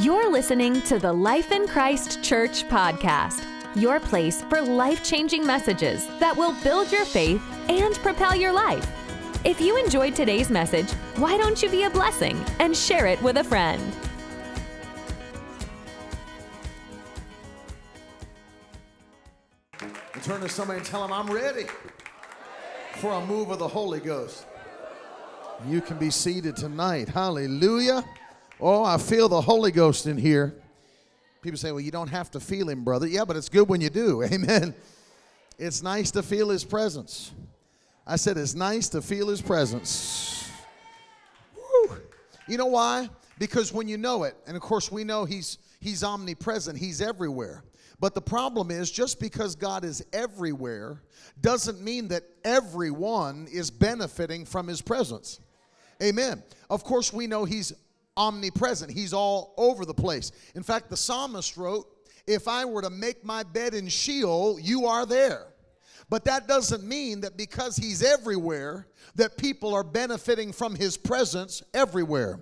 You're listening to the Life in Christ Church podcast, your place for life changing messages that will build your faith and propel your life. If you enjoyed today's message, why don't you be a blessing and share it with a friend? And turn to somebody and tell them, I'm ready for a move of the Holy Ghost. You can be seated tonight. Hallelujah. Oh, I feel the Holy Ghost in here. People say, well, you don't have to feel him, brother. Yeah, but it's good when you do. Amen. It's nice to feel his presence. I said, it's nice to feel his presence. Woo. You know why? Because when you know it, and of course we know he's he's omnipresent, he's everywhere. But the problem is just because God is everywhere doesn't mean that everyone is benefiting from his presence. Amen. Of course we know he's omnipresent. He's all over the place. In fact, the psalmist wrote, If I were to make my bed in Sheol, you are there. But that doesn't mean that because he's everywhere, that people are benefiting from his presence everywhere.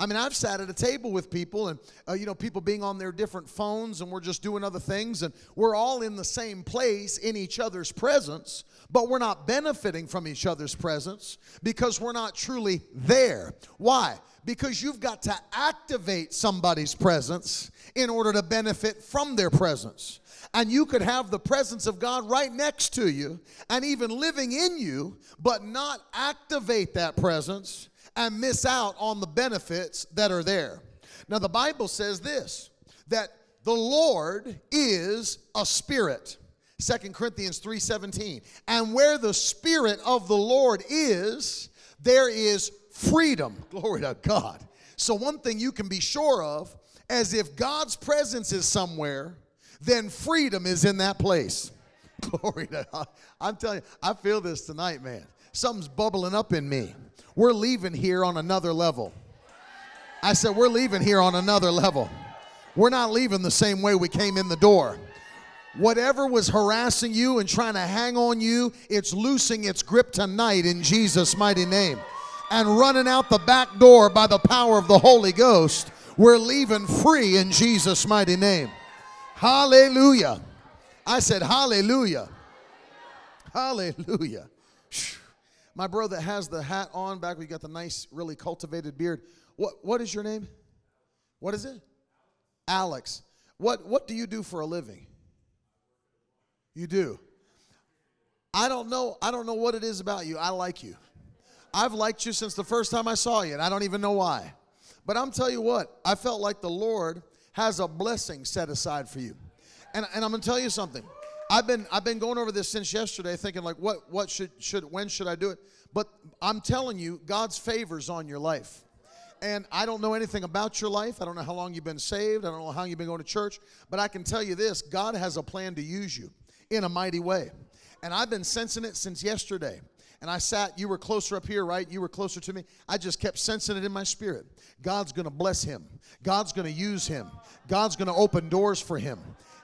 I mean, I've sat at a table with people and, uh, you know, people being on their different phones and we're just doing other things and we're all in the same place in each other's presence, but we're not benefiting from each other's presence because we're not truly there. Why? Because you've got to activate somebody's presence in order to benefit from their presence. And you could have the presence of God right next to you and even living in you, but not activate that presence and miss out on the benefits that are there. Now, the Bible says this that the Lord is a spirit. 2 Corinthians 3:17. And where the spirit of the Lord is, there is freedom. Glory to God. So one thing you can be sure of as if God's presence is somewhere, then freedom is in that place. Glory to God. I'm telling you, I feel this tonight, man. Something's bubbling up in me. We're leaving here on another level. I said, We're leaving here on another level. We're not leaving the same way we came in the door. Whatever was harassing you and trying to hang on you, it's loosing its grip tonight in Jesus' mighty name. And running out the back door by the power of the Holy Ghost, we're leaving free in Jesus' mighty name. Hallelujah. I said, Hallelujah. Hallelujah. My brother that has the hat on back. We got the nice, really cultivated beard. What what is your name? What is it? Alex. What what do you do for a living? You do. I don't know. I don't know what it is about you. I like you. I've liked you since the first time I saw you, and I don't even know why. But I'm tell you what, I felt like the Lord has a blessing set aside for you. And, and I'm gonna tell you something. I've been I've been going over this since yesterday, thinking like, what what should should when should I do it? But I'm telling you, God's favors on your life. And I don't know anything about your life. I don't know how long you've been saved. I don't know how you've been going to church. But I can tell you this God has a plan to use you in a mighty way. And I've been sensing it since yesterday. And I sat, you were closer up here, right? You were closer to me. I just kept sensing it in my spirit. God's going to bless him, God's going to use him, God's going to open doors for him.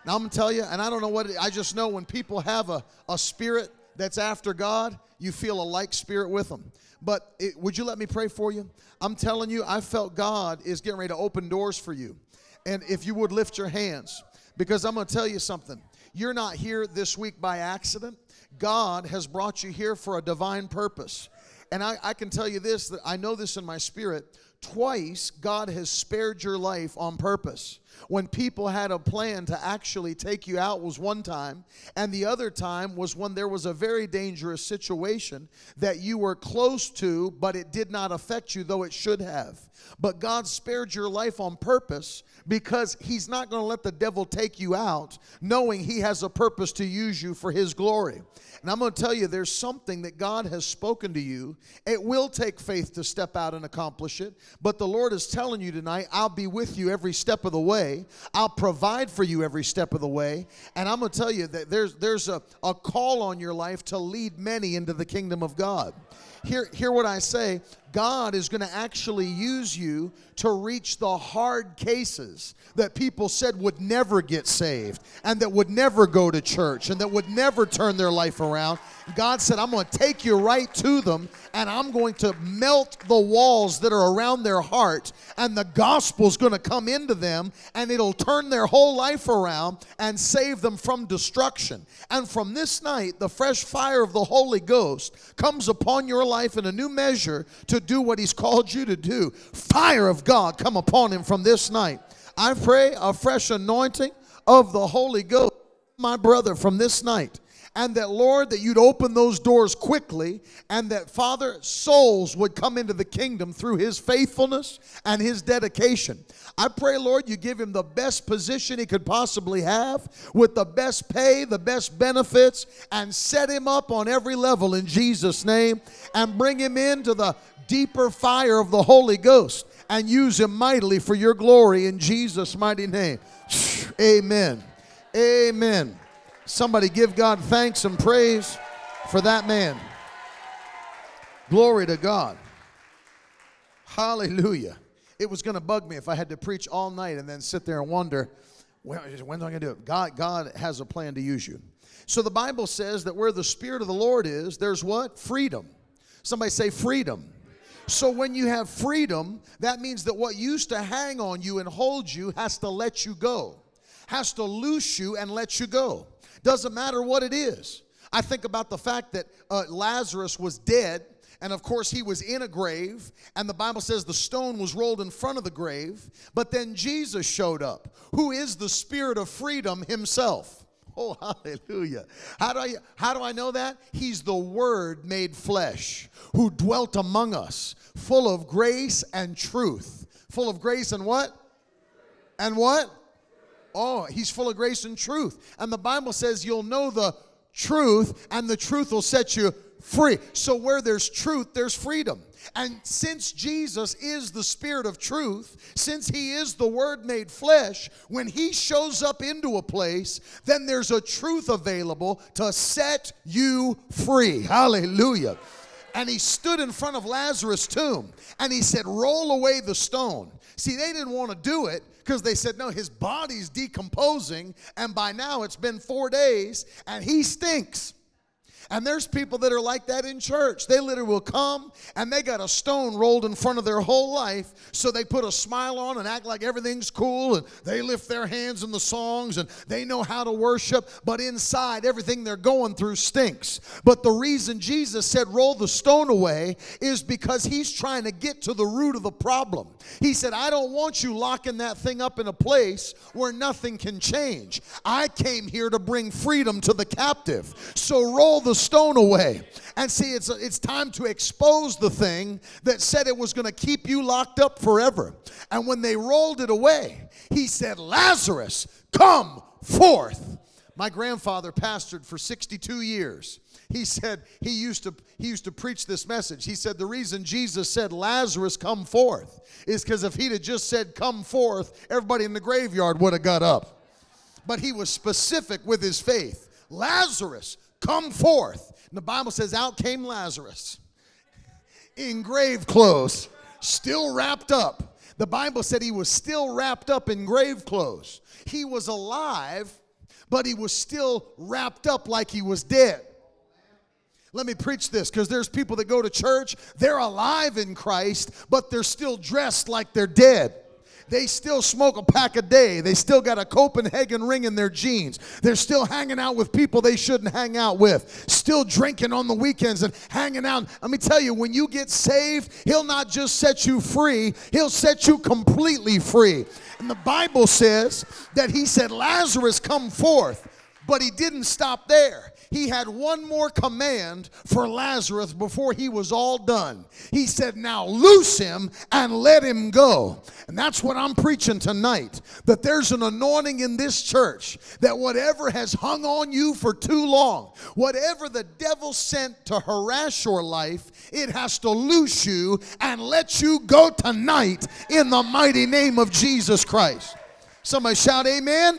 Now I'm gonna tell you, and I don't know what it, I just know when people have a, a spirit that's after God, you feel a like spirit with them. But it, would you let me pray for you? I'm telling you, I felt God is getting ready to open doors for you. And if you would lift your hands, because I'm gonna tell you something. You're not here this week by accident. God has brought you here for a divine purpose. And I, I can tell you this that I know this in my spirit. Twice, God has spared your life on purpose when people had a plan to actually take you out was one time, and the other time was when there was a very dangerous situation that you were close to, but it did not affect you, though it should have. But God spared your life on purpose because He's not going to let the devil take you out, knowing He has a purpose to use you for His glory. And I'm going to tell you, there's something that God has spoken to you. It will take faith to step out and accomplish it, but the Lord is telling you tonight, I'll be with you every step of the way. I'll provide for you every step of the way. And I'm going to tell you that there's, there's a, a call on your life to lead many into the kingdom of God. Hear, hear what I say. God is going to actually use you to reach the hard cases that people said would never get saved and that would never go to church and that would never turn their life around. God said, I'm going to take you right to them and I'm going to melt the walls that are around their heart, and the gospel's going to come into them and it'll turn their whole life around and save them from destruction. And from this night, the fresh fire of the Holy Ghost comes upon your life in a new measure to do what He's called you to do. Fire of God come upon Him from this night. I pray a fresh anointing of the Holy Ghost, my brother, from this night. And that, Lord, that you'd open those doors quickly, and that, Father, souls would come into the kingdom through his faithfulness and his dedication. I pray, Lord, you give him the best position he could possibly have, with the best pay, the best benefits, and set him up on every level in Jesus' name, and bring him into the deeper fire of the Holy Ghost and use him mightily for your glory in Jesus' mighty name. Amen. Amen. Somebody give God thanks and praise for that man. Glory to God. Hallelujah. It was going to bug me if I had to preach all night and then sit there and wonder, when, when's I going to do it? God, God has a plan to use you. So the Bible says that where the Spirit of the Lord is, there's what? Freedom. Somebody say freedom. So when you have freedom, that means that what used to hang on you and hold you has to let you go, has to loose you and let you go. Doesn't matter what it is. I think about the fact that uh, Lazarus was dead, and of course he was in a grave, and the Bible says the stone was rolled in front of the grave, but then Jesus showed up, who is the spirit of freedom himself. Oh, hallelujah. How do I how do I know that? He's the word made flesh who dwelt among us, full of grace and truth. Full of grace and what? And what? Oh, he's full of grace and truth. And the Bible says you'll know the truth and the truth will set you free. So where there's truth, there's freedom. And since Jesus is the Spirit of truth, since He is the Word made flesh, when He shows up into a place, then there's a truth available to set you free. Hallelujah. And He stood in front of Lazarus' tomb and He said, Roll away the stone. See, they didn't want to do it because they said, No, his body's decomposing, and by now it's been four days and he stinks. And there's people that are like that in church. They literally will come and they got a stone rolled in front of their whole life. So they put a smile on and act like everything's cool and they lift their hands in the songs and they know how to worship. But inside, everything they're going through stinks. But the reason Jesus said, roll the stone away is because he's trying to get to the root of the problem. He said, I don't want you locking that thing up in a place where nothing can change. I came here to bring freedom to the captive. So roll the stone away. And see, it's, it's time to expose the thing that said it was going to keep you locked up forever. And when they rolled it away, he said, Lazarus, come forth. My grandfather pastored for 62 years. He said he used to he used to preach this message. He said the reason Jesus said Lazarus come forth is because if he'd have just said come forth, everybody in the graveyard would have got up. But he was specific with his faith. Lazarus, come forth. And the Bible says, out came Lazarus in grave clothes, still wrapped up. The Bible said he was still wrapped up in grave clothes. He was alive, but he was still wrapped up like he was dead. Let me preach this because there's people that go to church, they're alive in Christ, but they're still dressed like they're dead. They still smoke a pack a day. They still got a Copenhagen ring in their jeans. They're still hanging out with people they shouldn't hang out with. Still drinking on the weekends and hanging out. Let me tell you, when you get saved, He'll not just set you free, He'll set you completely free. And the Bible says that He said, Lazarus, come forth. But He didn't stop there he had one more command for Lazarus before he was all done. He said, Now loose him and let him go. And that's what I'm preaching tonight that there's an anointing in this church that whatever has hung on you for too long, whatever the devil sent to harass your life, it has to loose you and let you go tonight in the mighty name of Jesus Christ. Somebody shout, Amen.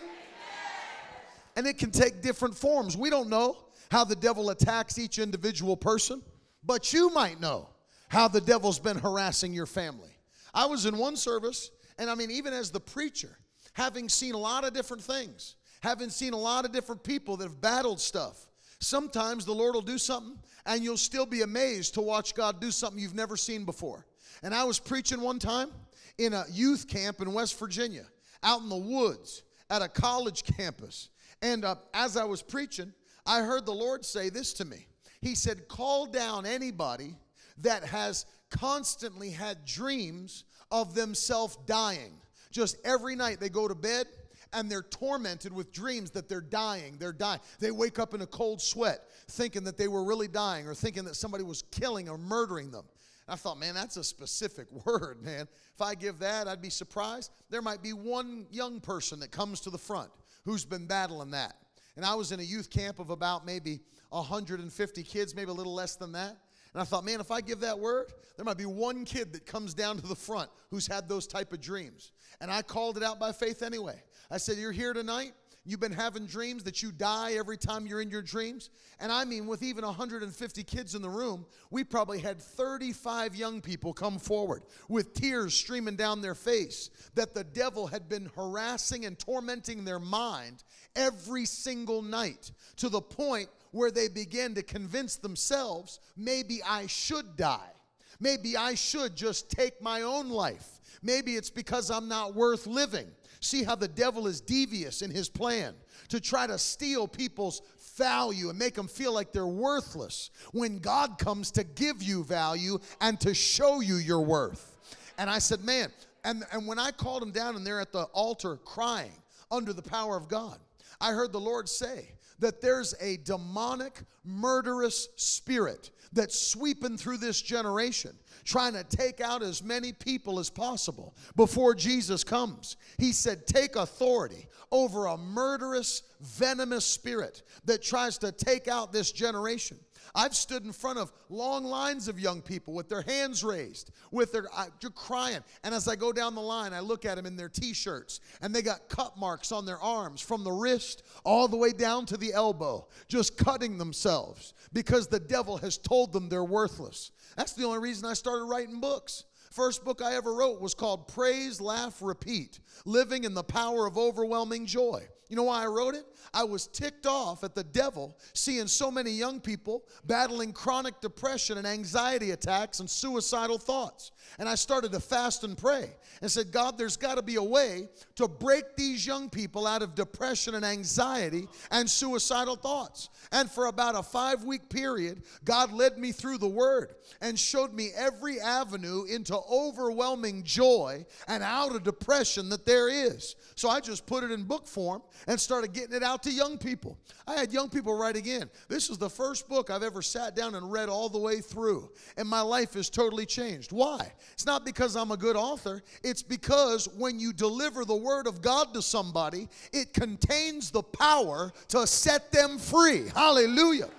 And it can take different forms. We don't know how the devil attacks each individual person, but you might know how the devil's been harassing your family. I was in one service, and I mean, even as the preacher, having seen a lot of different things, having seen a lot of different people that have battled stuff, sometimes the Lord will do something, and you'll still be amazed to watch God do something you've never seen before. And I was preaching one time in a youth camp in West Virginia, out in the woods at a college campus. And uh, as I was preaching, I heard the Lord say this to me. He said, Call down anybody that has constantly had dreams of themselves dying. Just every night they go to bed and they're tormented with dreams that they're dying. They're dying. They wake up in a cold sweat thinking that they were really dying or thinking that somebody was killing or murdering them. I thought, man, that's a specific word, man. If I give that, I'd be surprised. There might be one young person that comes to the front who's been battling that. And I was in a youth camp of about maybe 150 kids, maybe a little less than that. And I thought, man, if I give that word, there might be one kid that comes down to the front who's had those type of dreams. And I called it out by faith anyway. I said, You're here tonight. You've been having dreams that you die every time you're in your dreams. And I mean, with even 150 kids in the room, we probably had 35 young people come forward with tears streaming down their face that the devil had been harassing and tormenting their mind every single night to the point where they began to convince themselves maybe I should die. Maybe I should just take my own life. Maybe it's because I'm not worth living. See how the devil is devious in his plan to try to steal people's value and make them feel like they're worthless when God comes to give you value and to show you your worth. And I said, man, and, and when I called him down and they're at the altar crying under the power of God, I heard the Lord say that there's a demonic, murderous spirit that's sweeping through this generation trying to take out as many people as possible before Jesus comes. He said, Take authority over a murderous, venomous spirit that tries to take out this generation. I've stood in front of long lines of young people with their hands raised, with their uh, crying. And as I go down the line, I look at them in their t-shirts, and they got cut marks on their arms from the wrist all the way down to the elbow, just cutting themselves because the devil has told them they're worthless. That's the only reason I started writing books. First book I ever wrote was called Praise, Laugh, Repeat Living in the Power of Overwhelming Joy. You know why I wrote it? I was ticked off at the devil seeing so many young people battling chronic depression and anxiety attacks and suicidal thoughts. And I started to fast and pray and said, God, there's got to be a way to break these young people out of depression and anxiety and suicidal thoughts. And for about a five week period, God led me through the word and showed me every avenue into overwhelming joy and out of depression that there is. So I just put it in book form and started getting it out to young people. I had young people writing in. This is the first book I've ever sat down and read all the way through, and my life is totally changed. Why? It's not because I'm a good author, it's because when you deliver the Word of God to somebody, it contains the power to set them free. Hallelujah.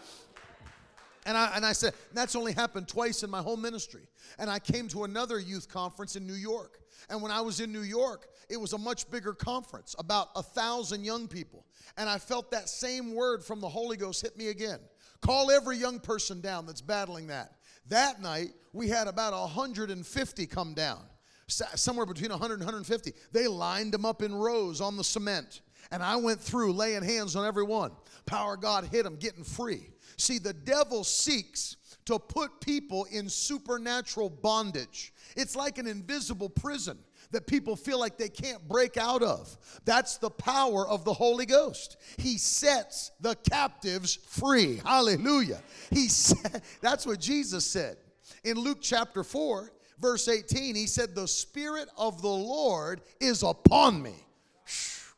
And I, and I said, that's only happened twice in my whole ministry. And I came to another youth conference in New York. And when I was in New York, it was a much bigger conference, about a thousand young people. And I felt that same word from the Holy Ghost hit me again. Call every young person down that's battling that. That night, we had about 150 come down, somewhere between 100 and 150. They lined them up in rows on the cement. And I went through laying hands on every one. Power God hit them, getting free. See, the devil seeks to put people in supernatural bondage. It's like an invisible prison that people feel like they can't break out of. That's the power of the Holy Ghost. He sets the captives free. Hallelujah. He said, that's what Jesus said. In Luke chapter 4, verse 18, he said, The Spirit of the Lord is upon me.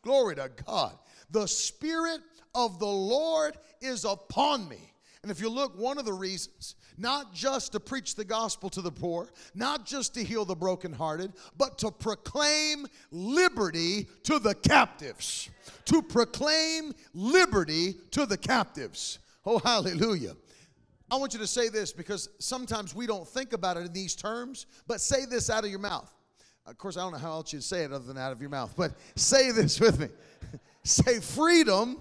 Glory to God. The Spirit of the Lord is upon me. And if you look, one of the reasons not just to preach the gospel to the poor, not just to heal the brokenhearted, but to proclaim liberty to the captives. To proclaim liberty to the captives. Oh, hallelujah. I want you to say this because sometimes we don't think about it in these terms, but say this out of your mouth. Of course, I don't know how else you'd say it other than out of your mouth, but say this with me. say, freedom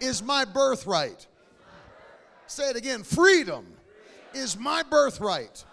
is my birthright. Say it again freedom is my birthright.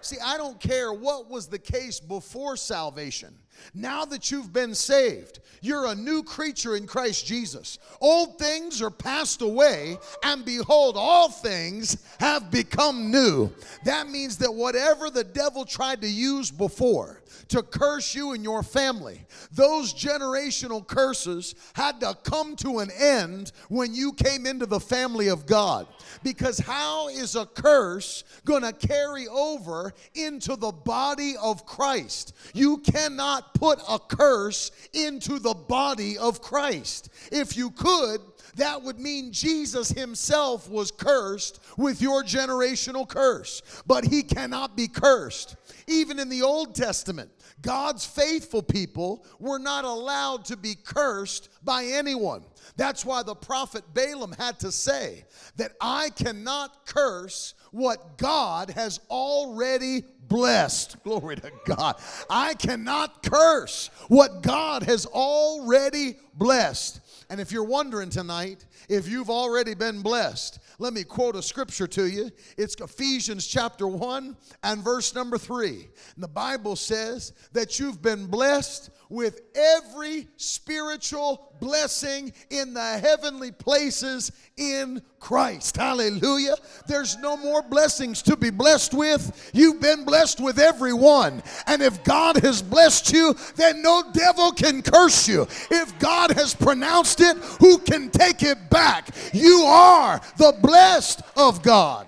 See, I don't care what was the case before salvation. Now that you've been saved, you're a new creature in Christ Jesus. Old things are passed away, and behold, all things have become new. That means that whatever the devil tried to use before to curse you and your family, those generational curses had to come to an end when you came into the family of God. Because how is a curse going to carry over into the body of Christ? You cannot put a curse into the body of Christ. If you could, that would mean Jesus himself was cursed with your generational curse. But he cannot be cursed. Even in the Old Testament, God's faithful people were not allowed to be cursed by anyone. That's why the prophet Balaam had to say that I cannot curse what God has already blessed. Glory to God. I cannot curse what God has already blessed. And if you're wondering tonight if you've already been blessed, let me quote a scripture to you. It's Ephesians chapter 1 and verse number 3. And the Bible says that you've been blessed with every spiritual blessing in the heavenly places in Christ. Hallelujah. There's no more blessings to be blessed with. You've been blessed with every one. And if God has blessed you, then no devil can curse you. If God has pronounced it, who can take it back? You are the blessed of God.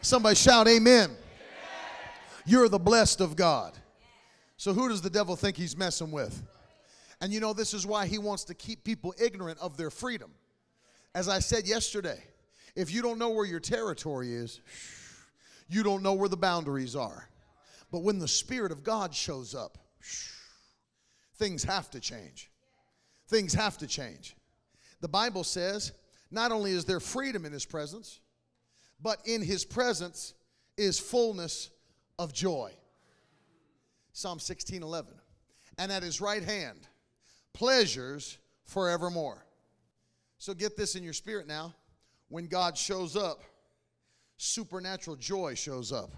Somebody shout, Amen. You're the blessed of God. So, who does the devil think he's messing with? And you know, this is why he wants to keep people ignorant of their freedom. As I said yesterday, if you don't know where your territory is, you don't know where the boundaries are. But when the Spirit of God shows up, things have to change. Things have to change. The Bible says not only is there freedom in His presence, but in His presence is fullness of joy. Psalm 16 11. And at his right hand, pleasures forevermore. So get this in your spirit now. When God shows up, supernatural joy shows up.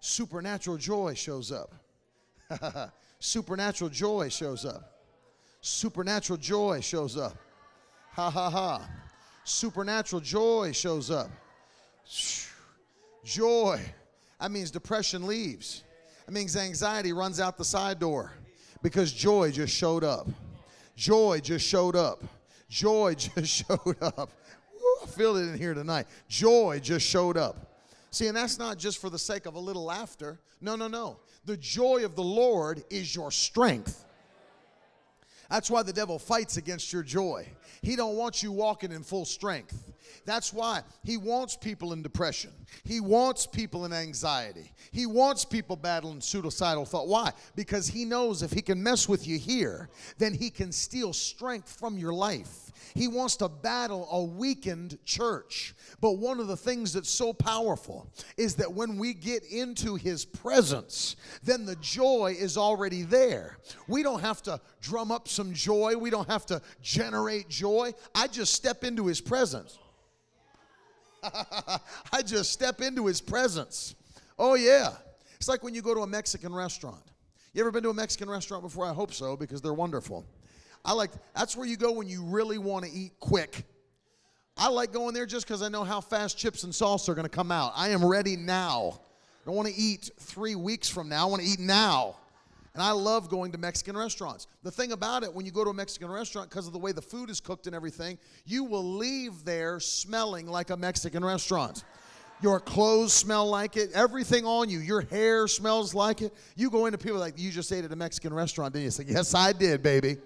Supernatural joy shows up. Supernatural joy shows up. Supernatural joy shows up. Ha ha ha. Supernatural joy shows up. Joy that means depression leaves. That means anxiety runs out the side door because joy just showed up. Joy just showed up. Joy just showed up. Ooh, I feel it in here tonight. Joy just showed up. See, and that's not just for the sake of a little laughter. No, no, no. The joy of the Lord is your strength. That's why the devil fights against your joy. He don't want you walking in full strength. That's why he wants people in depression. He wants people in anxiety. He wants people battling suicidal thought. Why? Because he knows if he can mess with you here, then he can steal strength from your life. He wants to battle a weakened church. But one of the things that's so powerful is that when we get into his presence, then the joy is already there. We don't have to drum up some joy, we don't have to generate joy. I just step into his presence. I just step into his presence. Oh, yeah. It's like when you go to a Mexican restaurant. You ever been to a Mexican restaurant before? I hope so because they're wonderful. I like that's where you go when you really want to eat quick. I like going there just because I know how fast chips and salsa are going to come out. I am ready now. I don't want to eat three weeks from now. I want to eat now. And I love going to Mexican restaurants. The thing about it, when you go to a Mexican restaurant, because of the way the food is cooked and everything, you will leave there smelling like a Mexican restaurant. Your clothes smell like it, everything on you, your hair smells like it. You go into people like, You just ate at a Mexican restaurant, didn't you? Say, Yes, I did, baby.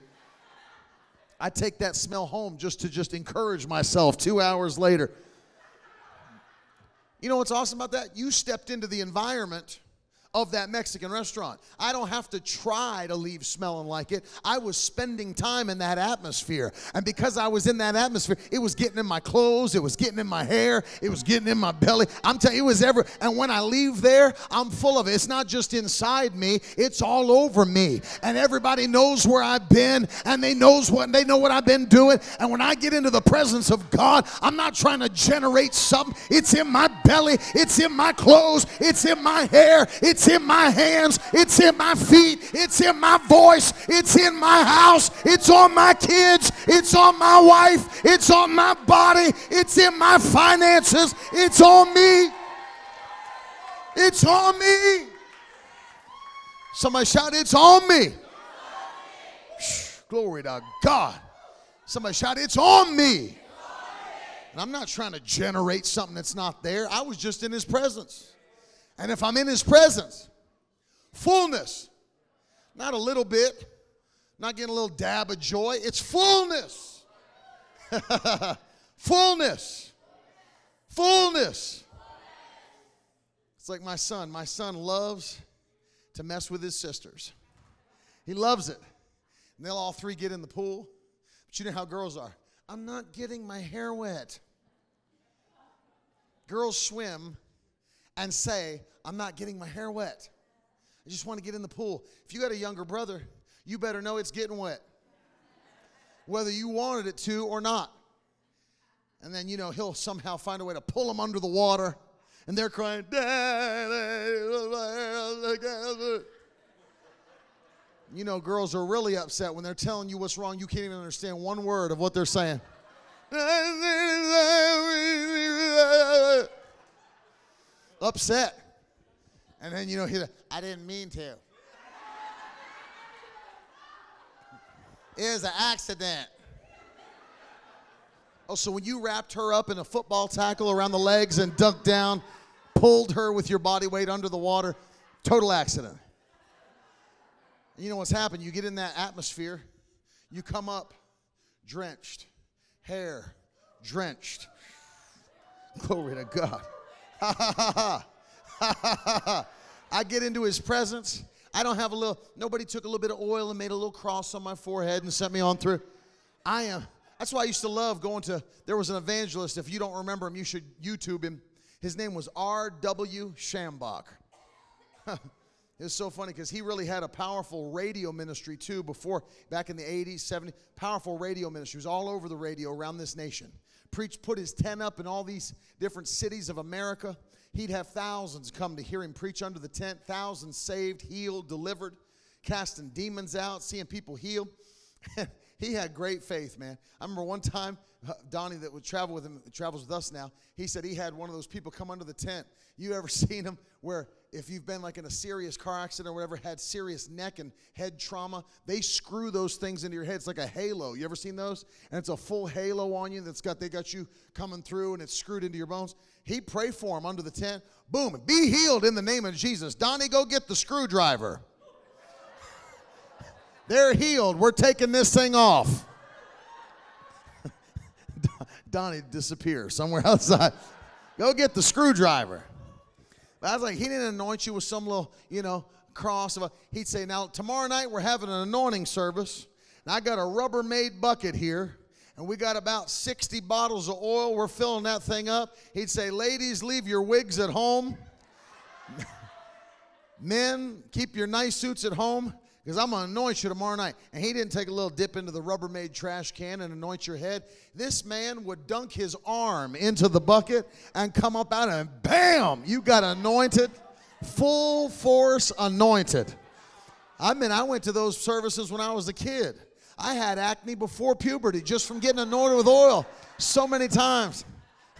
I take that smell home just to just encourage myself two hours later. You know what's awesome about that? You stepped into the environment of that Mexican restaurant. I don't have to try to leave smelling like it. I was spending time in that atmosphere. And because I was in that atmosphere, it was getting in my clothes, it was getting in my hair, it was getting in my belly. I'm telling you, it was ever. And when I leave there, I'm full of it. It's not just inside me, it's all over me. And everybody knows where I've been and they knows what they know what I've been doing. And when I get into the presence of God, I'm not trying to generate something. It's in my belly, it's in my clothes, it's in my hair, it's in my hands, it's in my feet, it's in my voice, it's in my house, it's on my kids, it's on my wife, it's on my body, it's in my finances, it's on me. It's on me. Somebody shout, It's on me. Glory to God. Somebody shout, It's on me. And I'm not trying to generate something that's not there. I was just in His presence. And if I'm in His presence, fullness, not a little bit, not getting a little dab of joy, it's fullness. fullness. Fullness. It's like my son. My son loves to mess with his sisters. He loves it. And they'll all three get in the pool. But you know how girls are. I'm not getting my hair wet. Girls swim and say, I'm not getting my hair wet. I just want to get in the pool. If you got a younger brother, you better know it's getting wet, whether you wanted it to or not. And then, you know, he'll somehow find a way to pull them under the water, and they're crying, You know, girls are really upset when they're telling you what's wrong. You can't even understand one word of what they're saying. Upset. And then, you know, he, I didn't mean to. It was an accident. Oh, so when you wrapped her up in a football tackle around the legs and dunked down, pulled her with your body weight under the water, total accident. And you know what's happened? You get in that atmosphere, you come up drenched, hair drenched. Glory to God. Ha ha ha ha. Ha ha ha. I get into his presence. I don't have a little, nobody took a little bit of oil and made a little cross on my forehead and sent me on through. I am, that's why I used to love going to, there was an evangelist. If you don't remember him, you should YouTube him. His name was R.W. Schambach. It's so funny because he really had a powerful radio ministry too before, back in the 80s, 70s. Powerful radio ministry. He was all over the radio around this nation. Preached, put his tent up in all these different cities of America. He'd have thousands come to hear him preach under the tent, thousands saved, healed, delivered, casting demons out, seeing people healed. he had great faith, man. I remember one time, uh, Donnie that would travel with him, travels with us now, he said he had one of those people come under the tent. You ever seen him where if you've been like in a serious car accident or whatever, had serious neck and head trauma, they screw those things into your head. It's like a halo. You ever seen those? And it's a full halo on you that's got they got you coming through and it's screwed into your bones. He'd pray for him under the tent. Boom, be healed in the name of Jesus. Donnie, go get the screwdriver. They're healed. We're taking this thing off. Donnie disappears somewhere outside. Go get the screwdriver. I was like, he didn't anoint you with some little, you know, cross. Of a, he'd say, now tomorrow night we're having an anointing service. And I got a Rubbermaid bucket here. And we got about 60 bottles of oil. We're filling that thing up. He'd say, ladies, leave your wigs at home. Men, keep your nice suits at home because I'm going to anoint you tomorrow night. And he didn't take a little dip into the Rubbermaid trash can and anoint your head. This man would dunk his arm into the bucket and come up out and bam, you got anointed, full force anointed. I mean, I went to those services when I was a kid. I had acne before puberty just from getting anointed with oil so many times.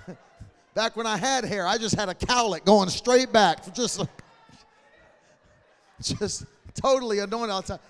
back when I had hair, I just had a cowlick going straight back. Just, just totally anointed all the time.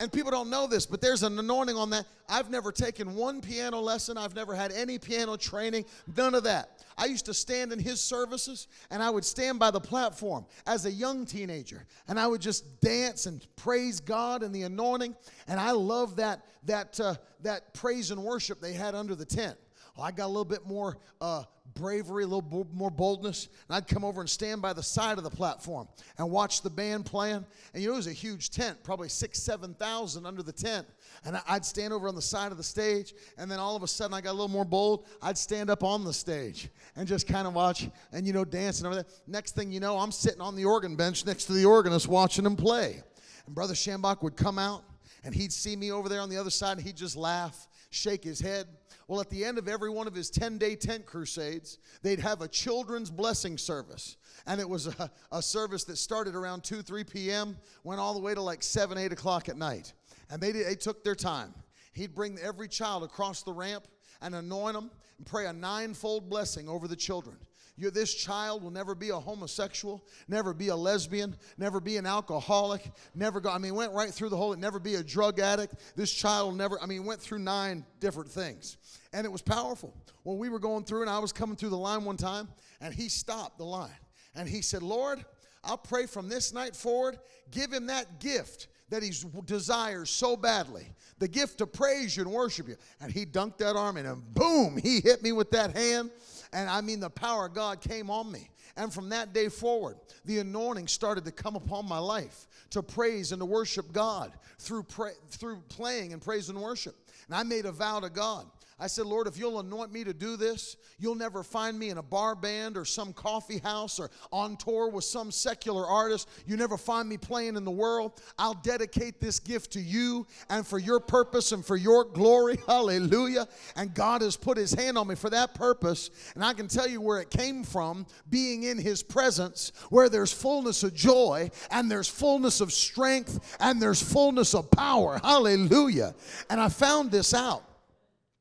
And people don't know this, but there's an anointing on that. I've never taken one piano lesson. I've never had any piano training, none of that. I used to stand in his services and I would stand by the platform as a young teenager and I would just dance and praise God and the anointing. And I love that, that, uh, that praise and worship they had under the tent. I got a little bit more uh, bravery, a little more boldness, and I'd come over and stand by the side of the platform and watch the band playing. And you know, it was a huge tent, probably six, seven thousand under the tent. And I'd stand over on the side of the stage, and then all of a sudden I got a little more bold. I'd stand up on the stage and just kind of watch and, you know, dance and everything. Next thing you know, I'm sitting on the organ bench next to the organist watching him play. And Brother Schambach would come out, and he'd see me over there on the other side, and he'd just laugh, shake his head. Well, at the end of every one of his 10 day tent crusades, they'd have a children's blessing service. And it was a, a, service that started around 2, 3 p.m., went all the way to like 7, 8 o'clock at night. And they, they took their time. He'd bring every child across the ramp and anoint them and pray a ninefold blessing over the children. You, this child will never be a homosexual, never be a lesbian, never be an alcoholic, never go. I mean, went right through the whole, never be a drug addict. This child will never, I mean, went through nine different things. And it was powerful. When we were going through, and I was coming through the line one time, and he stopped the line. And he said, Lord, I'll pray from this night forward, give him that gift that he desires so badly the gift to praise you and worship you. And he dunked that arm in, and boom, he hit me with that hand. And I mean, the power of God came on me. And from that day forward, the anointing started to come upon my life to praise and to worship God through, pray, through playing and praise and worship. And I made a vow to God I said, Lord, if you'll anoint me to do this, you'll never find me in a bar band or some coffee house or on tour with some secular artist. You never find me playing in the world. I'll dedicate this gift to you and for your purpose and for your glory. Hallelujah. And God has put his hand on me for that purpose. And I can tell you where it came from being in his presence, where there's fullness of joy and there's fullness of strength and there's fullness of power. Hallelujah. And I found this out.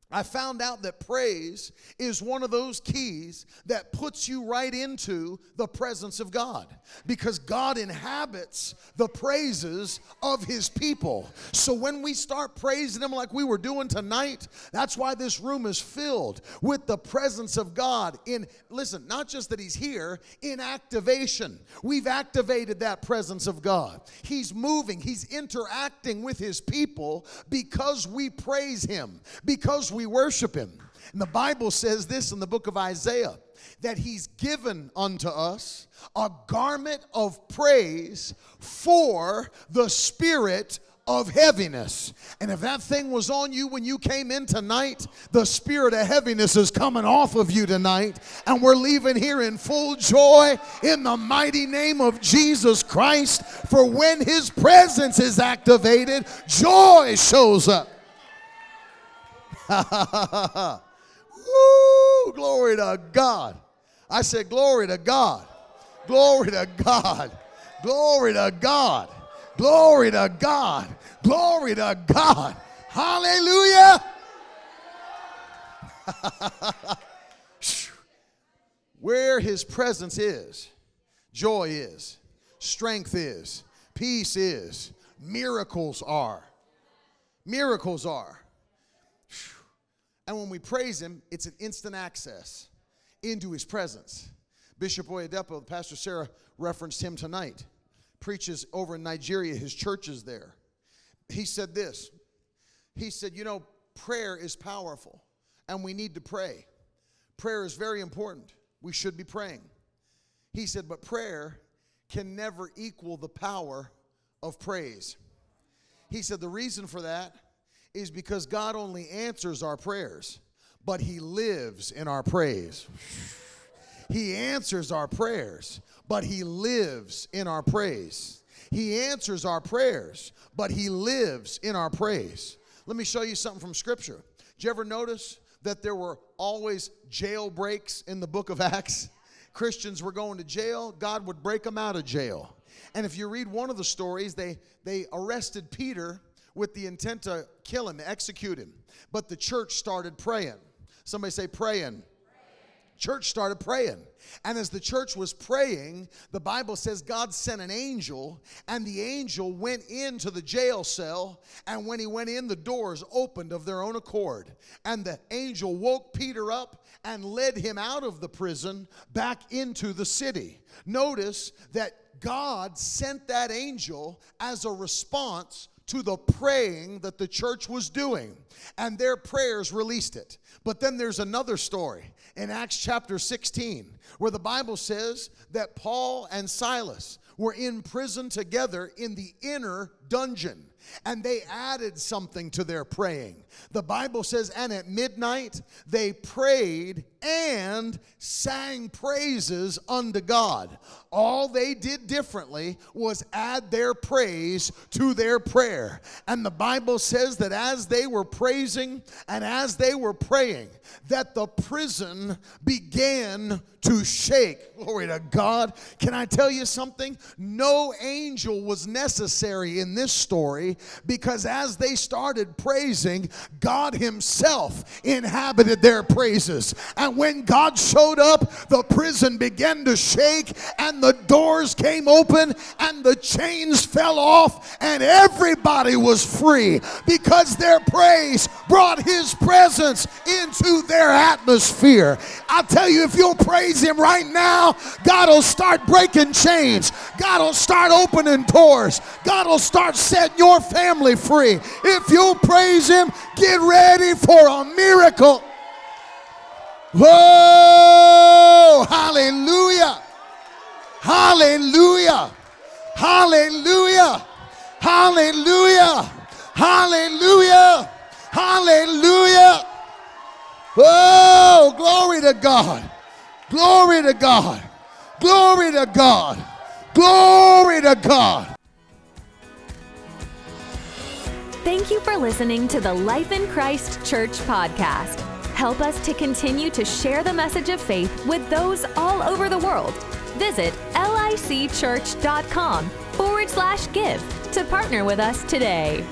I found out that praise is one of those keys that puts you right into the presence of God because God inhabits the praises of His people. So when we start praising Him like we were doing tonight, that's why this room is filled with the presence of God. In listen, not just that He's here, in activation. We've activated that presence of God. He's moving, He's interacting with His people because we praise Him, because we worship him. And the Bible says this in the book of Isaiah that he's given unto us a garment of praise for the spirit of heaviness. And if that thing was on you when you came in tonight, the spirit of heaviness is coming off of you tonight. And we're leaving here in full joy in the mighty name of Jesus Christ. For when his presence is activated, joy shows up. Woo, glory to God. I said, Glory to God. Glory to God. Glory to God. Glory to God. Glory to God. Hallelujah. Where his presence is, joy is, strength is, peace is, miracles are. Miracles are. And when we praise him, it's an instant access into his presence. Bishop Oyedepo, Pastor Sarah referenced him tonight, preaches over in Nigeria, his church is there. He said this He said, You know, prayer is powerful, and we need to pray. Prayer is very important. We should be praying. He said, But prayer can never equal the power of praise. He said, The reason for that is because God only answers our prayers, but He lives in our praise. He answers our prayers, but He lives in our praise. He answers our prayers, but He lives in our praise. Let me show you something from Scripture. Did you ever notice that there were always jailbreaks in the book of Acts? Christians were going to jail, God would break them out of jail. And if you read one of the stories, they, they arrested Peter with the intent to kill him, execute him. But the church started praying. Somebody say, praying. Church started praying. And as the church was praying, the Bible says God sent an angel, and the angel went into the jail cell. And when he went in, the doors opened of their own accord. And the angel woke Peter up and led him out of the prison back into the city. Notice that God sent that angel as a response to the praying that the church was doing, and their prayers released it. But then there's another story in Acts chapter 16 where the Bible says that Paul and Silas were in prison together in the inner dungeon and they added something to their praying. The Bible says, and at midnight they prayed and sang praises unto God. All they did differently was add their praise to their prayer. And the Bible says that as they were praising and as they were praying, that the prison began to shake. Glory to God. Can I tell you something? No angel was necessary in this story because as they started praising, God Himself inhabited their praises. And when God showed up, the prison began to shake and the doors came open and the chains fell off and everybody was free because their praise brought His presence into their atmosphere. I tell you, if you'll praise Him right now, God will start breaking chains, God will start opening doors, God will start setting your family free. If you'll praise Him, get ready for a miracle. Whoa! Hallelujah! Hallelujah! Hallelujah! Hallelujah! Hallelujah! Hallelujah! Oh, glory to God! Glory to God! Glory to God! Glory to God! Thank you for listening to the Life in Christ Church podcast. Help us to continue to share the message of faith with those all over the world. Visit licchurch.com forward slash give to partner with us today.